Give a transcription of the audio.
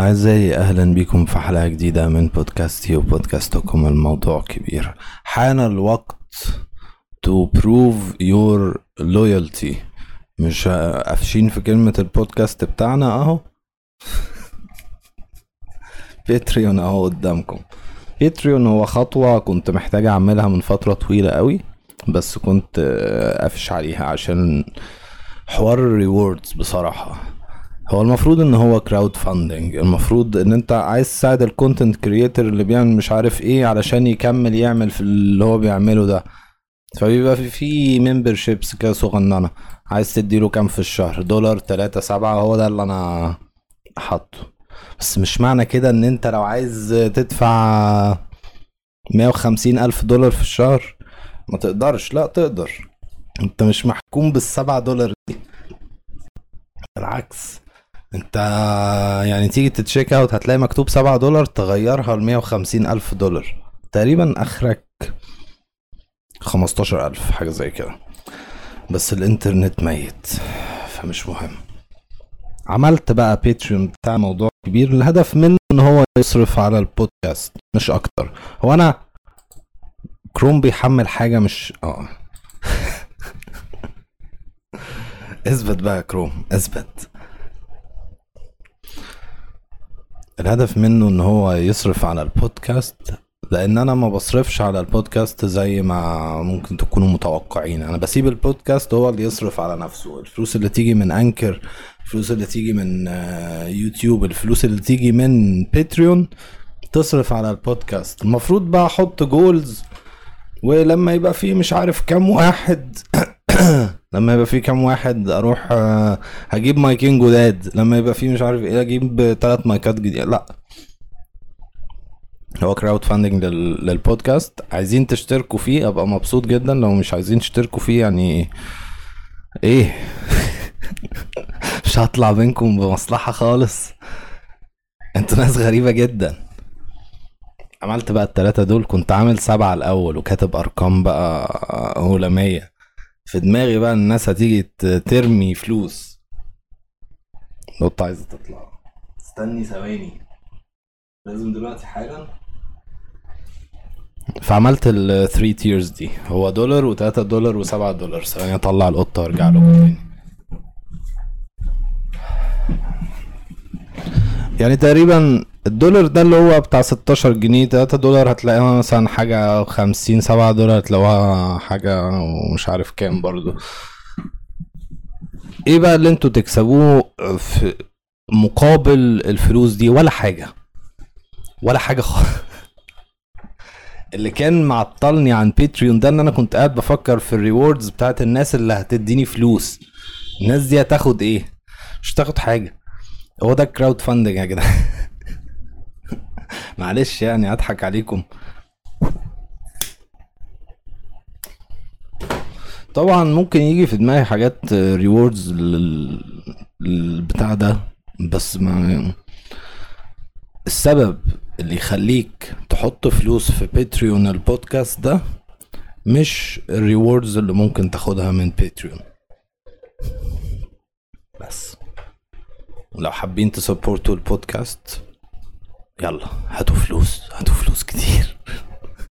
أعزائي أهلا بكم في حلقة جديدة من بودكاستي وبودكاستكم الموضوع كبير. حان الوقت to prove your loyalty. مش قافشين في كلمة البودكاست بتاعنا أهو؟ باتريون أهو قدامكم. باتريون هو خطوة كنت محتاج أعملها من فترة طويلة قوي بس كنت قافش عليها عشان حوار ال rewards بصراحة. هو المفروض إن هو crowdfunding المفروض إن أنت عايز تساعد ال content creator اللي بيعمل مش عارف إيه علشان يكمل يعمل في اللي هو بيعمله ده. فبيبقى في في memberships كده صغننة. عايز تديله كام في الشهر؟ دولار تلاتة سبعة هو ده اللي أنا حاطه. بس مش معنى كده إن أنت لو عايز تدفع مية وخمسين ألف دولار في الشهر ما تقدرش. لا تقدر. أنت مش محكوم بالسبعة دولار دي. بالعكس. انت يعني تيجي ت check out هتلاقي مكتوب سبعة دولار تغيرها لمية وخمسين ألف دولار. تقريبا آخرك خمستاشر ألف حاجة زي كده. بس الإنترنت ميت فمش مهم. عملت بقى باتريون بتاع موضوع كبير. الهدف منه إن هو يصرف على البودكاست مش أكتر. هو أنا كروم بيحمل حاجة مش آه. اثبت بقى كروم اثبت. الهدف منه إن هو يصرف على البودكاست لأن أنا ما بصرفش على البودكاست زي ما ممكن تكونوا متوقعين. أنا بسيب البودكاست هو اللي يصرف على نفسه. الفلوس اللي تيجي من أنكر الفلوس اللي تيجي من يوتيوب الفلوس اللي تيجي من باتريون تصرف على البودكاست. المفروض بقى أحط goals ولما يبقى فيه مش عارف كام واحد لما يبقى في كام واحد أروح آه، هجيب مايكين جداد. لما يبقى في مش عارف إيه أجيب ثلاث مايكات جديده لا. هو crowdfunding للبودكاست. عايزين تشتركوا فيه ابقى مبسوط جدا. لو مش عايزين تشتركوا فيه يعني إيه؟ مش هطلع بينكم بمصلحة خالص. أنتوا ناس غريبة جدا. عملت بقى التلاتة دول. كنت عامل سبعة الأول وكاتب أرقام بقى هلامية في دماغي بقى الناس هتيجي ترمي فلوس. القطة عايزة تطلع. استني ثواني. لازم دلوقتي حالا؟ فعملت ال 3 تيرز دي. هو دولار و3 دولار و7 دولار. ثواني اطلع القطة وارجع لكم تاني. يعني تقريبا الدولار ده اللي هو بتاع 16 جنيه 3 دولار هتلاقيها مثلا حاجة 50 7 دولار هتلاقوها حاجة ومش عارف كام برضو. إيه بقى اللي أنتوا تكسبوه في مقابل الفلوس دي؟ ولا حاجة. ولا حاجة خالص اللي كان معطلني عن باتريون ده ان أنا كنت قاعد بفكر في الريوردز بتاعت الناس اللي هتديني فلوس. الناس دي هتاخد إيه؟ مش هتاخد حاجة. هو ده ال crowdfunding يا جدعان. معلش يعني اضحك عليكم. طبعا ممكن يجي في دماغي حاجات rewards للبتاع ده بس ما السبب اللي يخليك تحط فلوس في باتريون البودكاست ده مش ال rewards اللي ممكن تاخدها من باتريون بس. لو حابين ت support وا البودكاست يلا هاتوا فلوس هاتوا فلوس كتير.